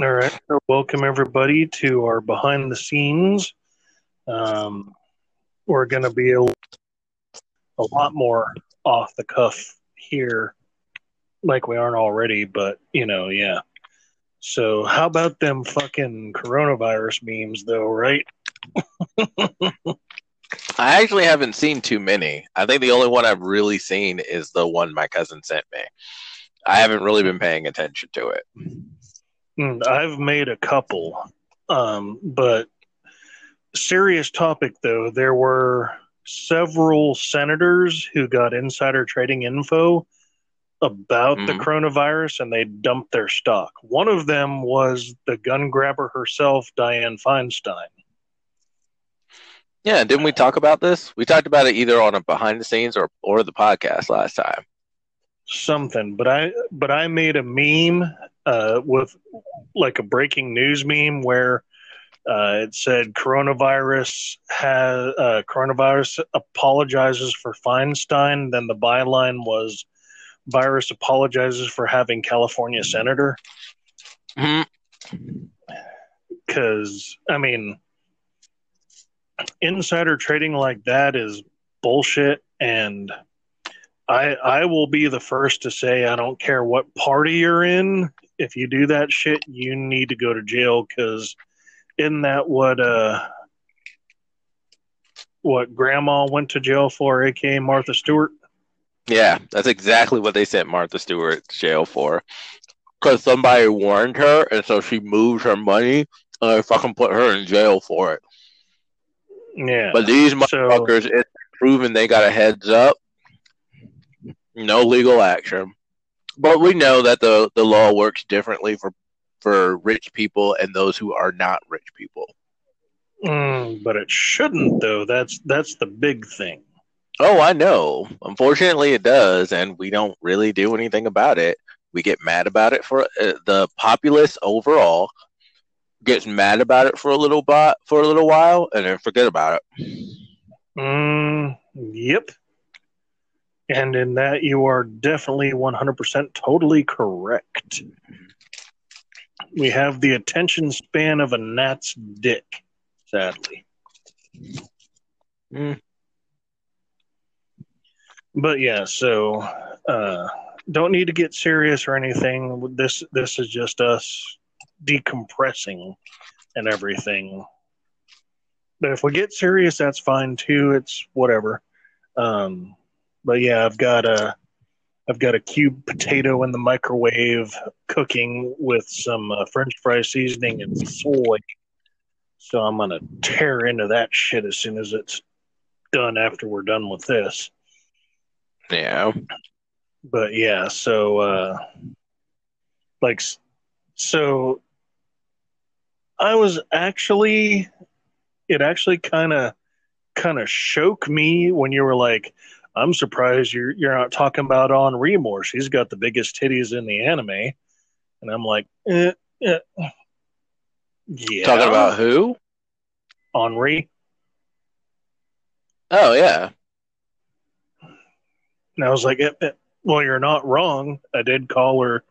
All right. Welcome everybody to our behind the scenes. Um, we're going to be a, a lot more off the cuff here, like we aren't already. But you know, yeah. So how about them fucking coronavirus memes, though? Right? I actually haven't seen too many. I think the only one I've really seen is the one my cousin sent me. I haven't really been paying attention to it. Mm, I've made a couple, um, but serious topic though. There were several senators who got insider trading info about mm-hmm. the coronavirus and they dumped their stock. One of them was the gun grabber herself, Dianne Feinstein. Yeah, didn't we talk about this? We talked about it either on a behind the scenes or or the podcast last time. Something, but I but I made a meme uh, with like a breaking news meme where uh, it said coronavirus has uh, coronavirus apologizes for Feinstein. Then the byline was virus apologizes for having California senator. Because mm-hmm. I mean, insider trading like that is bullshit, and I I will be the first to say I don't care what party you're in if you do that shit, you need to go to jail because isn't that what uh what grandma went to jail for, aka Martha Stewart? Yeah, that's exactly what they sent Martha Stewart to jail for. Because somebody warned her, and so she moved her money, and they fucking put her in jail for it. Yeah. But these motherfuckers, so, it's proven they got a heads up. No legal action. But we know that the, the law works differently for for rich people and those who are not rich people. Mm, but it shouldn't, though. That's that's the big thing. Oh, I know. Unfortunately, it does, and we don't really do anything about it. We get mad about it for uh, the populace overall gets mad about it for a little bit for a little while, and then forget about it. Mm, yep. And in that, you are definitely 100% totally correct. We have the attention span of a gnat's dick, sadly. Mm. But yeah, so uh, don't need to get serious or anything. This this is just us decompressing and everything. But if we get serious, that's fine too. It's whatever. Um, but yeah, I've got a I've got a cube potato in the microwave cooking with some uh, French fry seasoning and soy. So I'm gonna tear into that shit as soon as it's done. After we're done with this. Yeah. But yeah, so uh, like, so I was actually, it actually kind of, kind of shook me when you were like, I'm surprised you're you're not talking about Anri more. She's got the biggest titties in the anime, and I'm like, eh, eh. yeah. Talking about who? Anri. Oh yeah. And I was like, eh, eh, well, you're not wrong. I did call her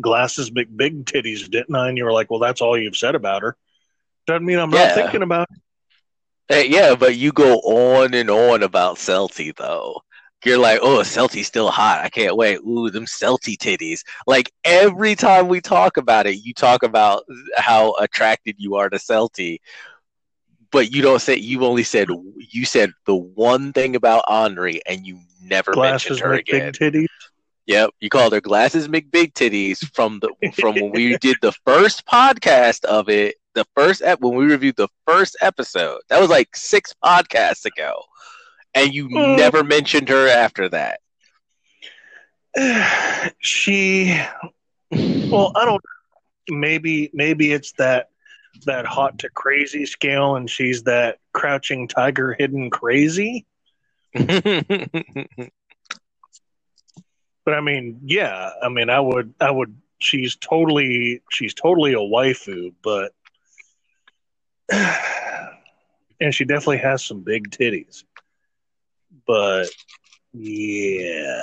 glasses, big big titties, didn't I? And you were like, well, that's all you've said about her. Doesn't mean I'm yeah. not thinking about it. Hey, yeah, but you go on and on about Celty though. You're like, oh, Celty's still hot. I can't wait. Ooh, them Celty titties. Like every time we talk about it, you talk about how attracted you are to Celty, but you don't say. You only said you said the one thing about Anri, and you never Glasses mentioned her again. Big titties. Yep, you called her glasses McBig titties from the from when we did the first podcast of it the first ep- when we reviewed the first episode. That was like six podcasts ago, and you mm. never mentioned her after that. she, well, I don't. Maybe maybe it's that that hot to crazy scale, and she's that crouching tiger, hidden crazy. but I mean, yeah, I mean, I would, I would. She's totally, she's totally a waifu, but and she definitely has some big titties. But yeah.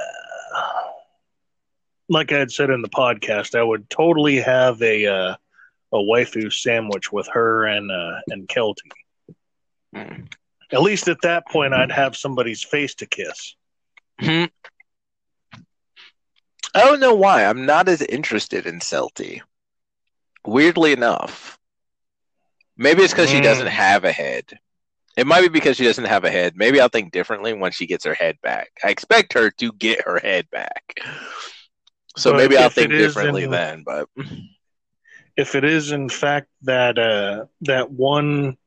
like I had said in the podcast, I would totally have a uh, a waifu sandwich with her and uh, and Celty. Mm. At least at that point, I'd have somebody's face to kiss. Hmm. I don't know why. I'm not as interested in Celty. Weirdly enough. Maybe it's because she Mm. doesn't have a head. It might be because she doesn't have a head. Maybe I'll think differently when she gets her head back. I expect her to get her head back. So But maybe I'll think differently in- then, but If it is in fact that uh, that one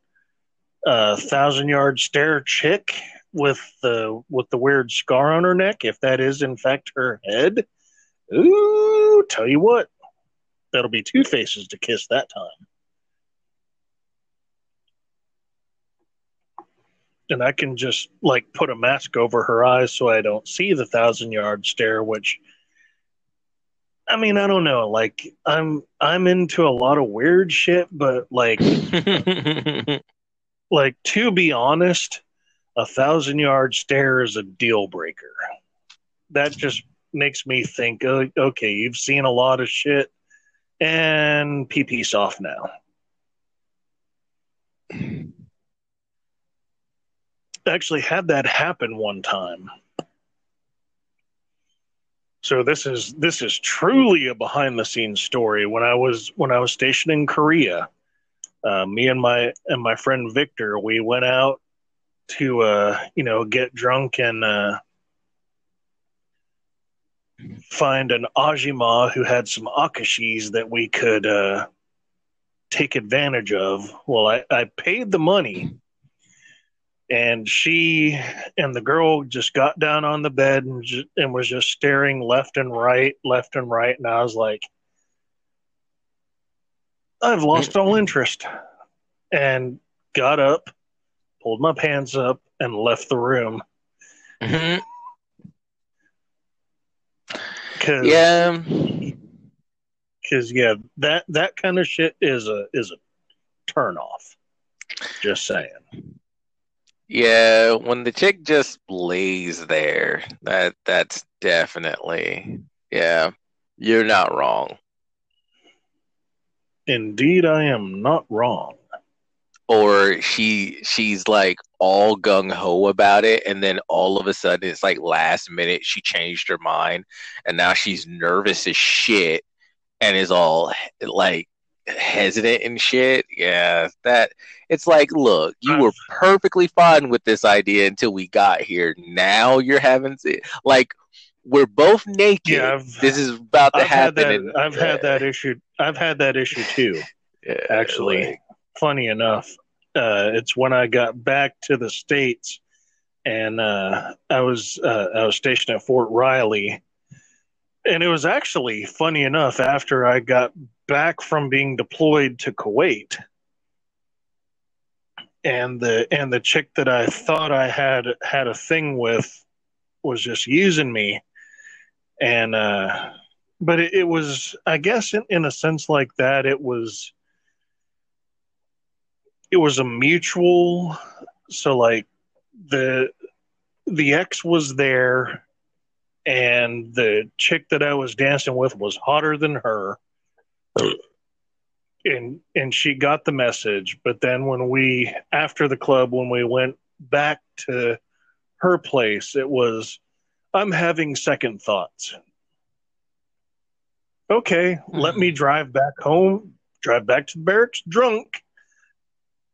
uh, thousand yard stare chick with the with the weird scar on her neck, if that is in fact her head, ooh, tell you what, that'll be two faces to kiss that time. And I can just like put a mask over her eyes so I don't see the thousand yard stare. Which, I mean, I don't know. Like, I'm I'm into a lot of weird shit, but like, like to be honest, a thousand yard stare is a deal breaker. That just makes me think, oh, okay, you've seen a lot of shit, and pee pee soft now. actually had that happen one time. So this is this is truly a behind the scenes story. When I was when I was stationed in Korea, uh, me and my and my friend Victor, we went out to uh, you know get drunk and uh, find an ajima who had some akashis that we could uh, take advantage of. Well, I, I paid the money and she and the girl just got down on the bed and, and was just staring left and right, left and right. And I was like, I've lost all interest. And got up, pulled my pants up, and left the room. Mhm. Cause, Yeah. Cause yeah, that, that kind of shit is a, is a turn off. Just saying. Yeah, when the chick just lays there, that that's definitely yeah. You're not wrong. Indeed, I am not wrong. Or she she's like all gung ho about it, and then all of a sudden it's like last minute she changed her mind, and now she's nervous as shit, and is all like hesitant and shit. Yeah, that it's like, look, you were perfectly fine with this idea until we got here. Now you're having to, like we're both naked. Yeah, this is about to I've had happen. that. and- I've had that issue. I've had that issue too. Yeah, Actually, like- funny enough, uh, it's when I got back to the states, and uh, I was uh, I was stationed at Fort Riley, and it was actually funny enough after I got back from being deployed to Kuwait, and the and the chick that I thought I had had a thing with was just using me, and uh, but it, it was I guess in, in a sense like that it was it was a mutual so like the the ex was there and the chick that I was dancing with was hotter than her and and she got the message but then when we after the club when we went back to her place it was I'm having second thoughts okay let me hmm. drive back home drive back to the barracks drunk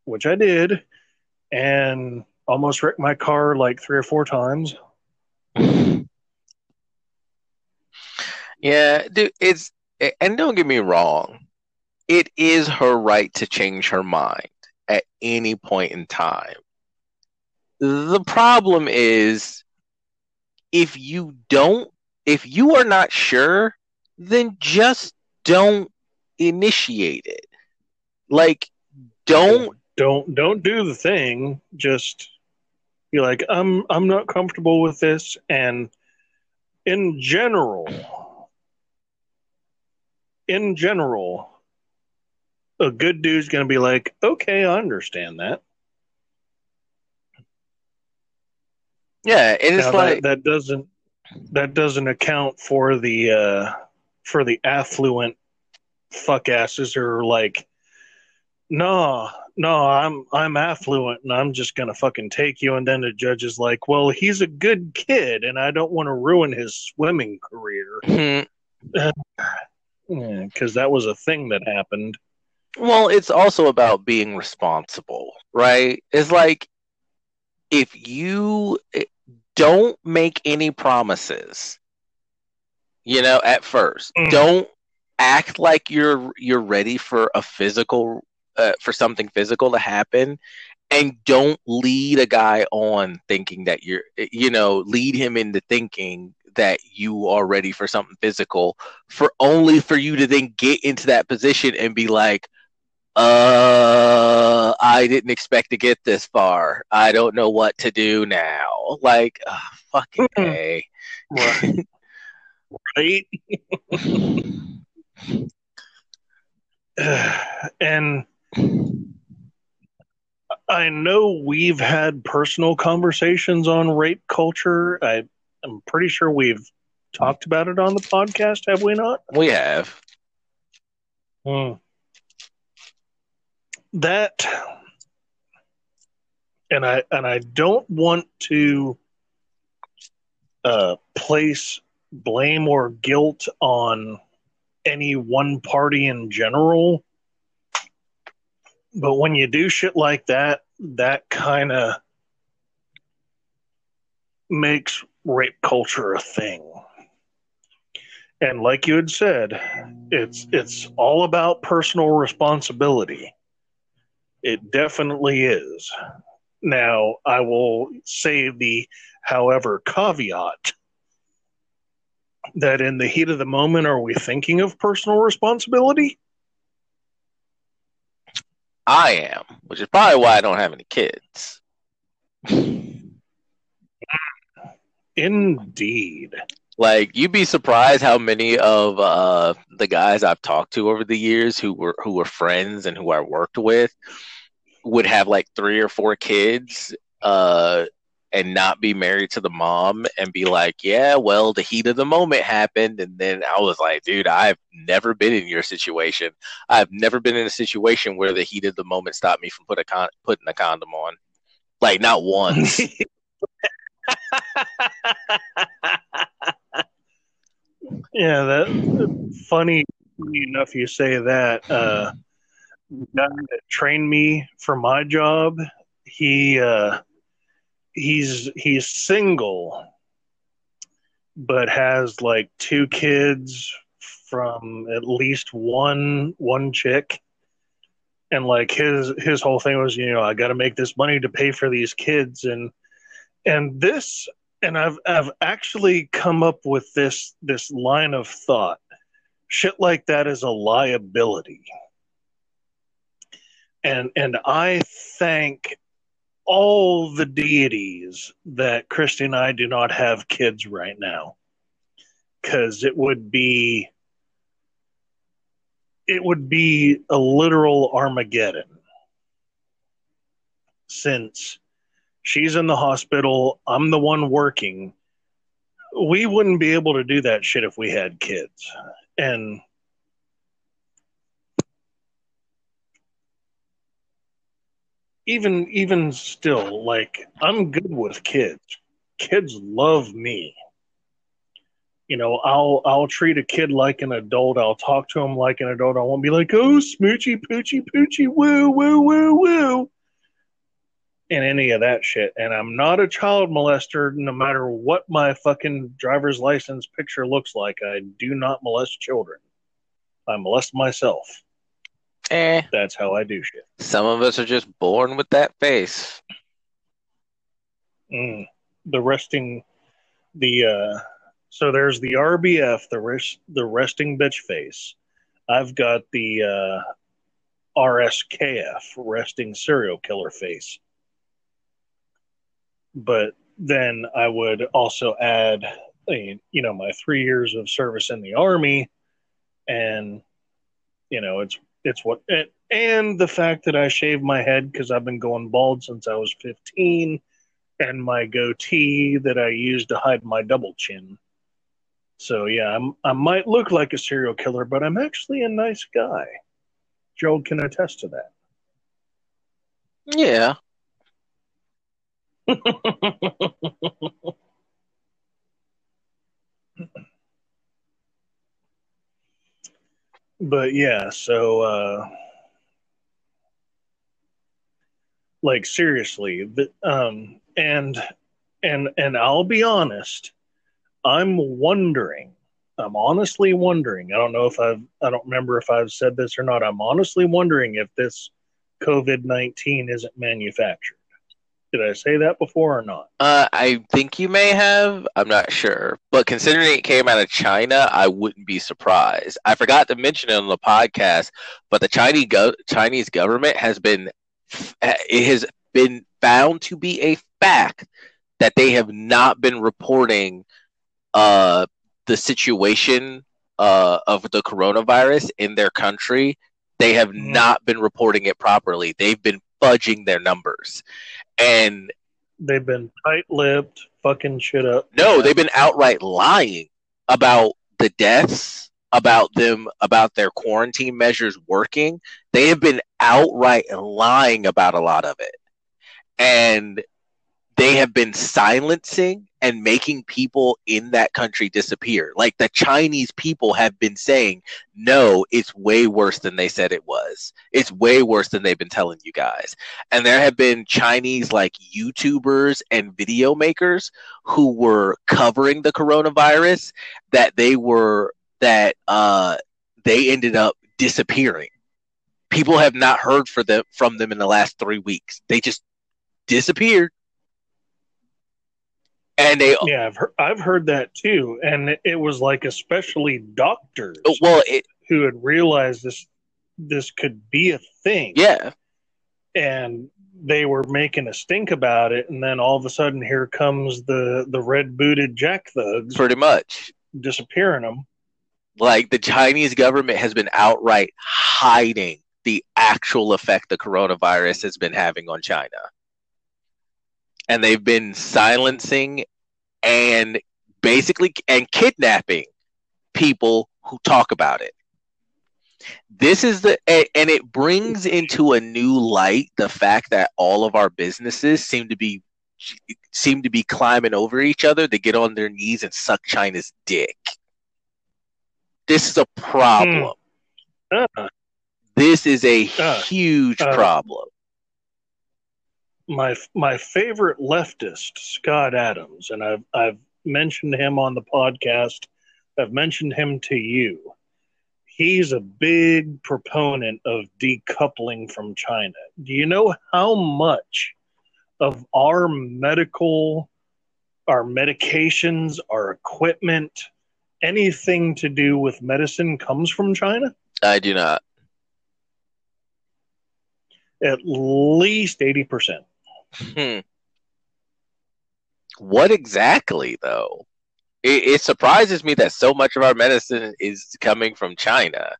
which I did, and almost wrecked my car like three or four times. Yeah, dude, it's and don't get me wrong, it is her right to change her mind at any point in time. The problem is if you don't if you are not sure, then just don't initiate it. Like don't Don't don't do the thing. Just be like, I'm I'm not comfortable with this, and in general, in general, a good dude's gonna be like, okay, I understand that. yeah, and it's Now, like that, that doesn't that doesn't account for the uh, for the affluent fuck asses who are like, no, no, I'm I'm affluent and I'm just gonna fucking take you. And then the judge is like, well, he's a good kid and I don't want to ruin his swimming career. Because yeah, that was a thing that happened. Well, it's also about being responsible, right? It's like if you eh, don't make any promises, you know, at first, mm. don't act like you're you're ready for a physical uh, for something physical to happen and don't lead a guy on thinking that you're you know lead him into thinking that you are ready for something physical for only for you to then get into that position and be like uh i didn't expect to get this far. I don't know what to do now. Like uh, fucking a. Right, right? and I know we've had personal conversations on rape culture. I, I'm pretty sure we've talked about it on the podcast, have we not? We have. Hmm. That and I and I don't want to uh, place blame or guilt on any one party in general. But when you do shit like that, that kind of makes rape culture a thing. And like you had said, it's it's all about personal responsibility. It definitely is. Now, I will say the however caveat that in the heat of the moment, are we thinking of personal responsibility? I am, which is probably why I don't have any kids. Indeed. Like you'd be surprised how many of uh, the guys I've talked to over the years who were who were friends and who I worked with would have like three or four kids uh, and not be married to the mom and be like, yeah, well, the heat of the moment happened. And then I was like, dude, I've never been in your situation. I've never been in a situation where the heat of the moment stopped me from put a con- putting a condom on. Like, not once. yeah, that funny enough you say that. Uh, the guy that trained me for my job, he uh, he's he's single but has like two kids from at least one one chick and like his his whole thing was you know i got to make this money to pay for these kids and and this and i've i've actually come up with this this line of thought shit like that is a liability and and i thank all the deities that Christy and I do not have kids right now. Because it would be it would be a literal Armageddon. Since she's in the hospital, I'm the one working. We wouldn't be able to do that shit if we had kids. And even even still, like I'm good with kids. Kids love me. You know, I'll I'll treat a kid like an adult. I'll talk to him like an adult. I won't be like, oh, smoochy, poochy, poochy, woo, woo, woo, woo, and any of that shit. And I'm not a child molester, no matter what my fucking driver's license picture looks like. I do not molest children. I molest myself. Eh. That's how I do shit. Some of us are just born with that face. Mm. The resting, the uh, so there's the RBF, the rest, the resting bitch face. I've got the uh, RSKF, resting serial killer face. But then I would also add, you know, my three years of service in the army, and you know, it's it's what it, and the fact that I shaved my head because I've been going bald since I was 15 and my goatee that I use to hide my double chin. So yeah, I'm, I might look like a serial killer, but I'm actually a nice guy. Joel can attest to that. Yeah. but yeah, so uh like seriously, the, um and and and I'll be honest, I'm wondering. I'm honestly wondering. I don't know if I've I don't remember if I've said this or not. I'm honestly wondering if this COVID 19 isn't manufactured. Did I say that before or not? Uh, I think you may have. I'm not sure. But considering it came out of China, I wouldn't be surprised. I forgot to mention it on the podcast, but the Chinese go- Chinese government has been it has been found to be a fact that they have not been reporting uh, the situation uh, of the coronavirus in their country. They have mm. not been reporting it properly. They've been fudging their numbers and they've been tight-lipped, fucking shit up. No, yeah. they've been outright lying about the deaths, about them, about their quarantine measures working. They have been outright lying about a lot of it, and they have been silencing and making people in that country disappear. Like the Chinese people have been saying, no, it's way worse than they said it was. It's way worse than they've been telling you guys. And there have been Chinese like YouTubers and video makers who were covering the coronavirus that they were that uh they ended up disappearing. People have not heard for them from them in the last 3 weeks. They just disappeared and they yeah I've heard, I've heard that too. And it was like especially doctors oh, well it, who had realized this this could be a thing. Yeah. And they were making a stink about it. And then all of a sudden here comes the the red booted jack thugs pretty much. disappearing them like the chinese government has been outright hiding the actual effect the coronavirus has been having on china. And they've been silencing and basically and kidnapping people who talk about it. This is the and it brings into a new light the fact that all of our businesses seem to be seem to be climbing over each other to get on their knees and suck China's dick. This is a problem. Hmm. Uh, this is a uh, huge uh, problem my my favorite leftist, Scott Adams, and I've I've mentioned him on the podcast. I've mentioned him to you. He's a big proponent of decoupling from China. Do you know how much of our medical, our medications, our equipment, anything to do with medicine comes from China? I do not. At least 80%. Hmm. What exactly, though? It, it, surprises me that so much of our medicine is coming from China.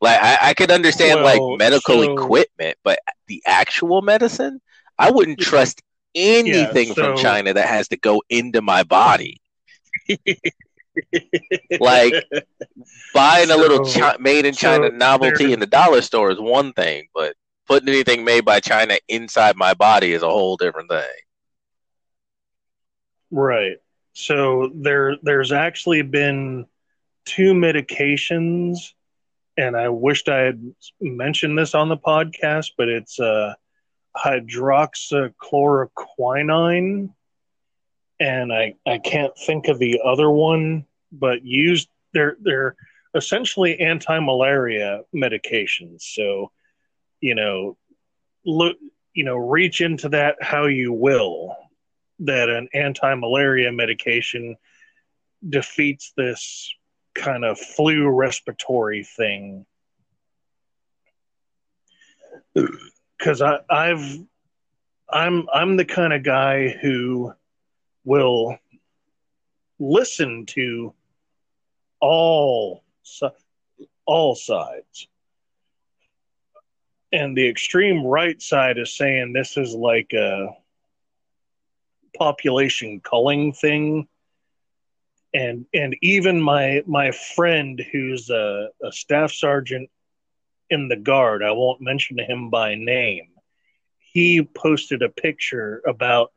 Like, I, I could understand well, like medical so, equipment, but the actual medicine, I wouldn't trust anything yeah, so, from China that has to go into my body. like buying so, a little chi- made in China novelty in the dollar store is one thing, but putting anything made by China inside my body is a whole different thing. Right. So there there's actually been two medications and I wished I had mentioned this on the podcast, but it's uh, hydroxychloroquine, and I, I can't think of the other one, but used they're they're essentially anti-malaria medications. So you know, look, you know, reach into that how you will. That an anti-malaria medication defeats this kind of flu respiratory thing. Because I, I've, I'm, I'm the kind of guy who will listen to all all sides and the extreme right side is saying this is like a population culling thing and and even my my friend who's a, a staff sergeant in the guard i won't mention him by name he posted a picture about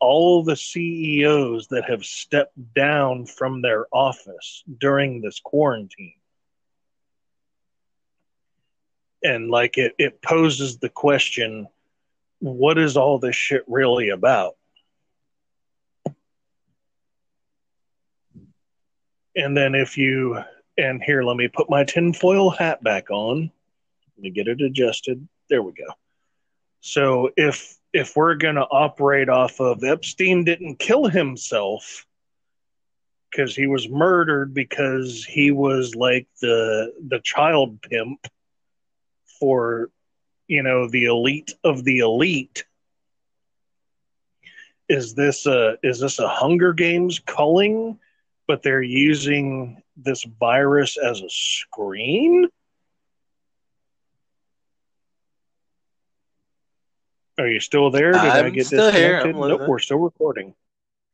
all the CEOs that have stepped down from their office during this quarantine. And like it, it poses the question what is all this shit really about? And then if you, and here, let me put my tinfoil hat back on. Let me get it adjusted. There we go. So if if we're going to operate off of Epstein didn't kill himself because he was murdered because he was like the the child pimp for you know the elite of the elite is this a is this a hunger games culling but they're using this virus as a screen Are you still there? Did I'm I get still disconnected? Nope, we're still recording.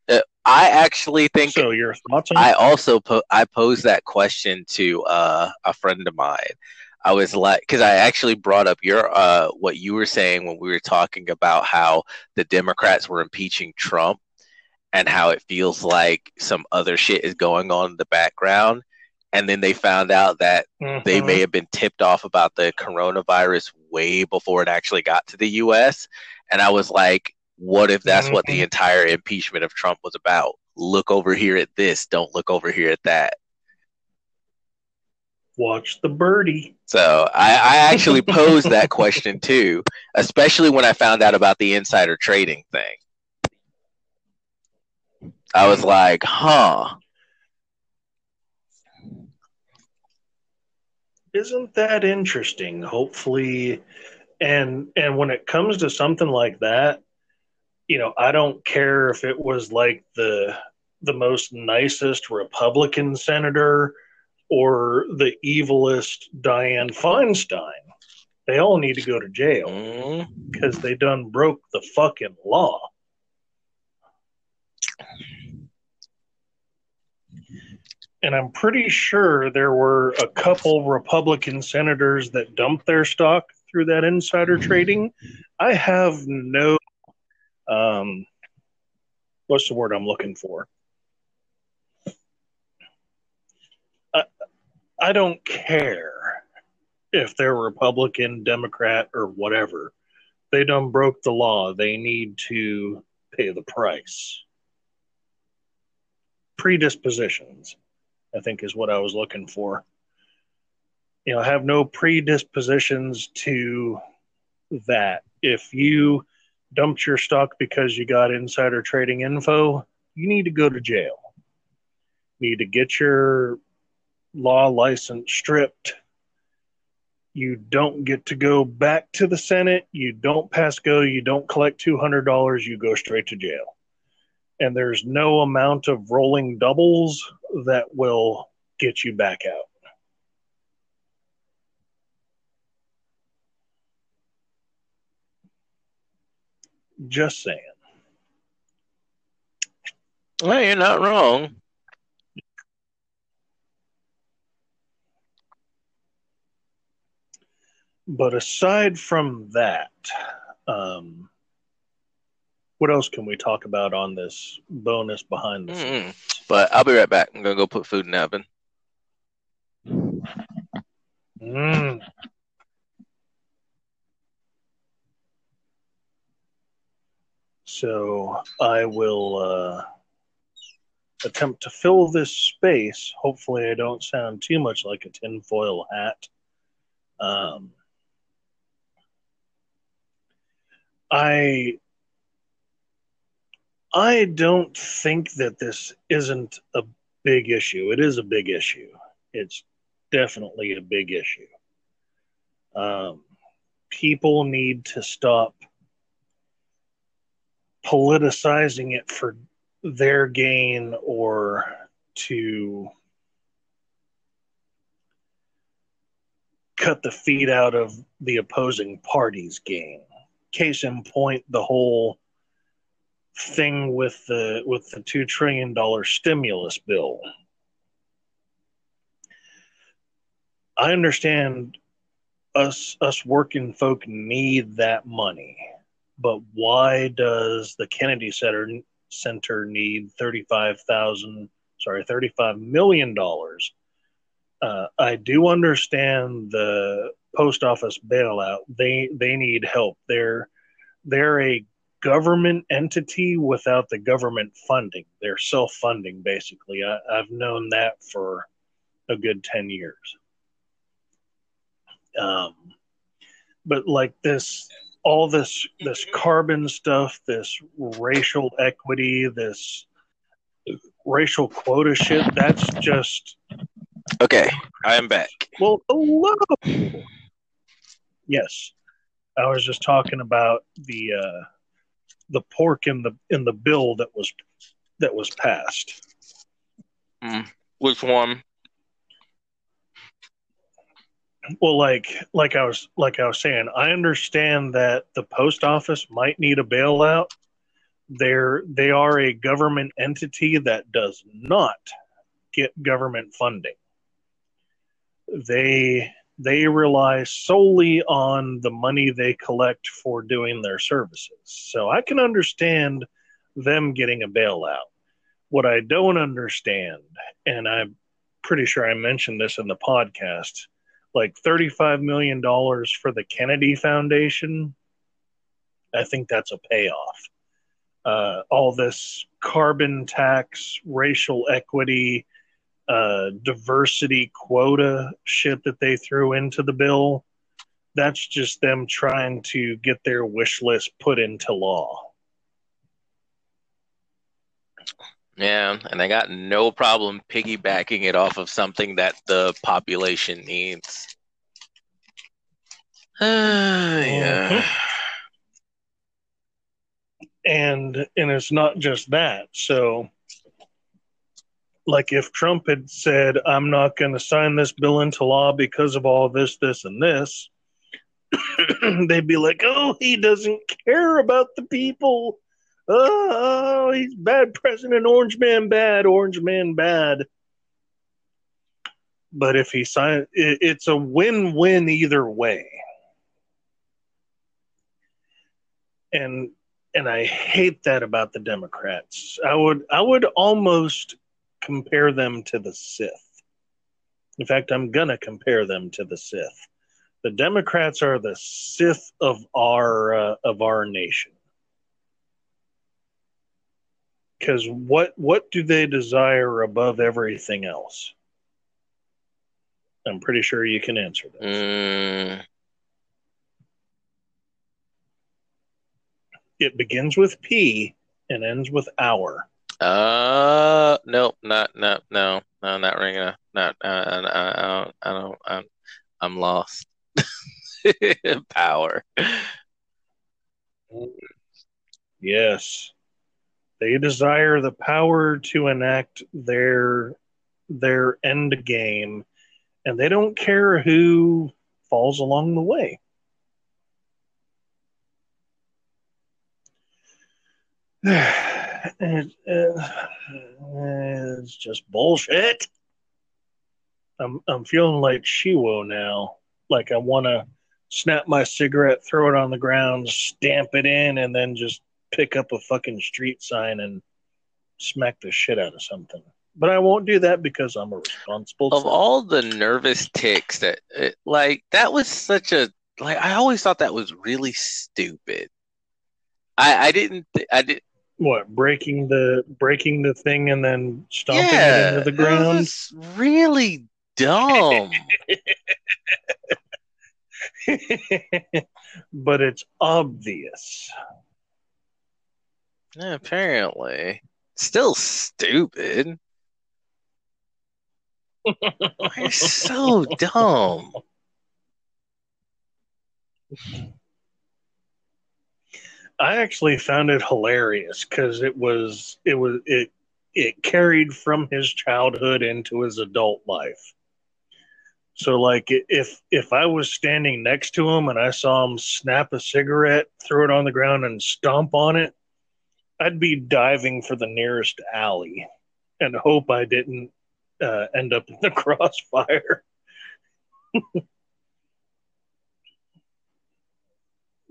Uh, I actually think So your thoughts on I also po- I posed that question to uh, a friend of mine. I was like, because I actually brought up your uh, what you were saying when we were talking about how the Democrats were impeaching Trump and how it feels like some other shit is going on in the background, and then they found out that they Mhm. may have been tipped off about the coronavirus way before it actually got to the US. And I was like, what if that's what the Mhm. entire impeachment of Trump was about? Look over here at this, don't look over here at that. Watch the birdie. So I, I actually posed that question too, especially when I found out about the insider trading thing. I was like, huh. Isn't that interesting? Hopefully, and and when it comes to something like that, you know, I don't care if it was like the the most nicest Republican senator or the evilest Dianne Feinstein. They all need to go to jail Mm, because they done broke the fucking law. And I'm pretty sure there were a couple Republican senators that dumped their stock through that insider trading. I have no, um, what's the word I'm looking for? I don't care if they're Republican, Democrat, or whatever. They done broke the law. They need to pay the price. Predispositions, I think, is what I was looking for. You know, have no predispositions to that. If you dumped your stock because you got insider trading info, you need to go to jail. You need to get your law license stripped. You don't get to go back to the Senate. You don't pass go. You don't collect $200. You go straight to jail. And there's no amount of rolling doubles that will get you back out. Just saying. well, you're not wrong. But aside from that, um, what else can we talk about on this bonus behind the scenes? Mm-mm. But I'll be right back. I'm gonna go put food in the oven. Mm. So I will uh, attempt to fill this space. Hopefully, I don't sound too much like a tinfoil hat. Um, I I don't think that this isn't a big issue. It is a big issue. It's definitely a big issue. Um, people need to stop politicizing it for their gain or to cut the feet out of the opposing party's gain. Case in point, the whole thing with the with the two trillion dollar stimulus bill. I understand us us working folk need that money, but why does the Kennedy Center Center need thirty five thousand sorry thirty five million dollars? Uh, I do understand the post office bailout. They they need help. They're they're a government entity without the government funding. They're self funding basically. I, I've known that for a good ten years. Um, but like this, all this this carbon stuff, this racial equity, this racial quota shit. That's just okay. I am back. Well, hello. Yes, I was just talking about the uh, the pork in the in the bill that was that was passed. Mm, which one? Well, like like I was like I was saying, I understand that the post office might need a bailout. They're they are a government entity that does not get government funding. They they rely solely on the money they collect for doing their services. So I can understand them getting a bailout. What I don't understand, and I'm pretty sure I mentioned this in the podcast, like $35 million for the Kennedy Foundation, I think that's a payoff. Uh, all this carbon tax, racial equity, uh, diversity quota shit that they threw into the bill, that's just them trying to get their wish list put into law. Yeah, and I got no problem piggybacking it off of something that the population needs. Uh, yeah. Mm-hmm. And and it's not just that. So like if Trump had said, I'm not going to sign this bill into law because of all this, this, and this, they'd be like, oh, he doesn't care about the people. Oh, he's bad president, orange man bad, orange man bad. But if he signed, it, it's a win win either way. And and I hate that about the Democrats. I would I would almost compare them to the Sith. In fact, I'm going to compare them to the Sith. The Democrats are the Sith of our uh, of our nation. Because what what do they desire above everything else? I'm pretty sure you can answer this. Mm. It begins with P and ends with our. Uh, nope, not, not, no, no, not ringing. A, not, uh, I, I, I don't, I don't, I'm, I'm lost. Power. Yes, they desire the power to enact their their end game, and they don't care who falls along the way. it, it, uh, it's just bullshit. I'm I'm feeling like Shizuo now. Like I want to snap my cigarette, throw it on the ground, stamp it in, and then just pick up a fucking street sign and smack the shit out of something. But I won't do that because I'm a responsible. Of son. all the nervous ticks that, it, like, that was such a like. I always thought that was really stupid. I I didn't I did what breaking the breaking the thing and then stomping yeah, it into the ground. was really dumb. but it's obvious. Yeah, apparently. Still stupid. You're so dumb. I actually found it hilarious because it was it was it it carried from his childhood into his adult life. So like if if I was standing next to him and I saw him snap a cigarette, throw it on the ground and stomp on it, I'd be diving for the nearest alley and hope I didn't uh, end up in the crossfire.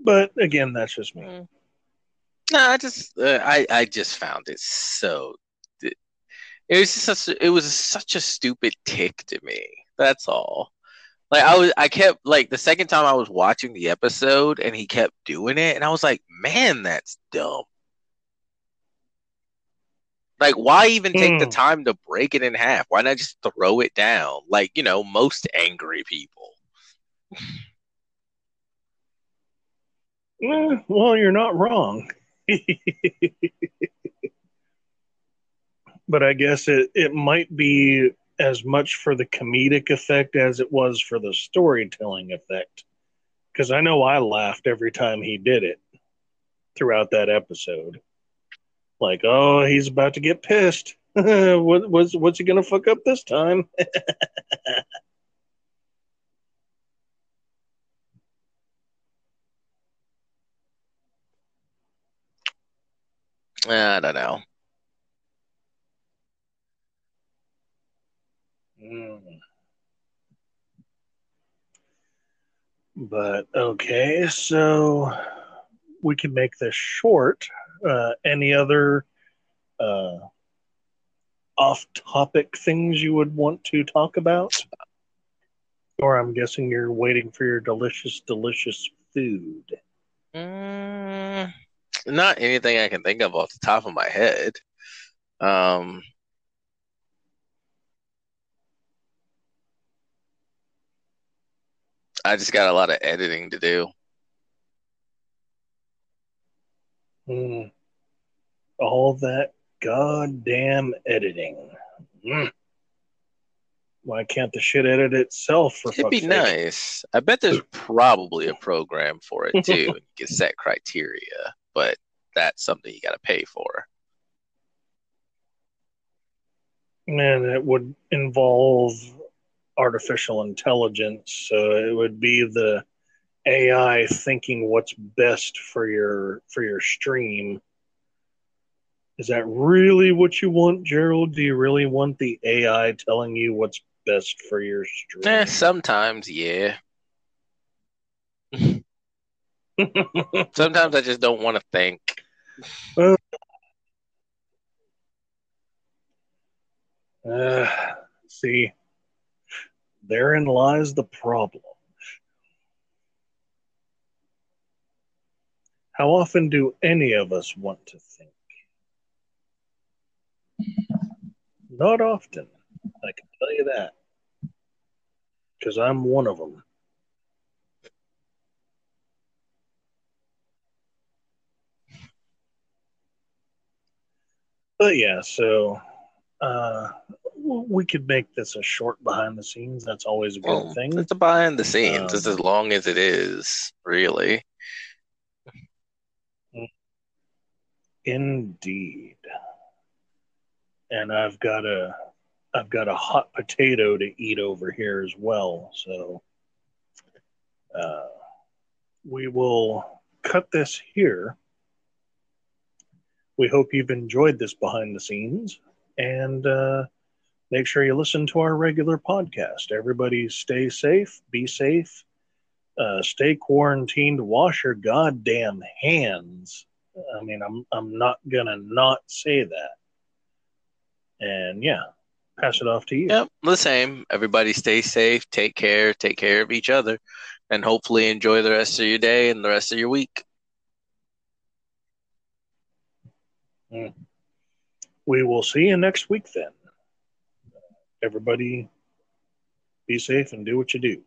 but again, that's just me. Mm. No, I just uh, I I just found it so. It, was just such. A, it was such a stupid tick to me. That's all. Like I was, I kept like the second time I was watching the episode, and he kept doing it, and I was like, "Man, that's dumb." Like, why even take mm. the hmm. time to break it in half? Why not just throw it down? Like, you know, most angry people. Eh, well, you're not wrong. but I guess it, it might be as much for the comedic effect as it was for the storytelling effect. Because I know I laughed every time he did it throughout that episode. Like, oh, he's about to get pissed. what, what's, what's he going to fuck up this time? I don't know. Mm. But okay, so we can make this short. Uh, any other uh, off-topic things you would want to talk about? Or I'm guessing you're waiting for your delicious, delicious food. Mm, not anything I can think of off the top of my head. Um, I just got a lot of editing to do. Mm. All that goddamn editing. Mm. Why can't the shit edit itself? For It'd be sake? nice. I bet there's probably a program for it too. you can set criteria, but that's something you got to pay for. And it would involve artificial intelligence. So it would be the AI thinking what's best for your for your stream. Is that really what you want, Gerald? Do you really want the AI telling you what's best for your stream? Eh, sometimes, yeah. Sometimes I just don't want to think. Uh, see, therein lies the problem. How often do any of us want to think? Not often. I can tell you that. Because I'm one of them. But yeah, so uh, we could make this a short behind the scenes. That's always a good well, thing. It's a behind the scenes. Um, it's as long as it is, really. Indeed. And I've got a I've got a hot potato to eat over here as well. So uh, we will cut this here. We hope you've enjoyed this behind the scenes and uh, make sure you listen to our regular podcast. Everybody stay safe, be safe, uh, stay quarantined, wash your goddamn hands. I mean, I'm I'm not gonna not say that. And yeah, pass it off to you. Yep, the same. Everybody stay safe, take care, take care of each other, and hopefully enjoy the rest of your day and the rest of your week. Mm. We will see you next week then. Everybody be safe and do what you do.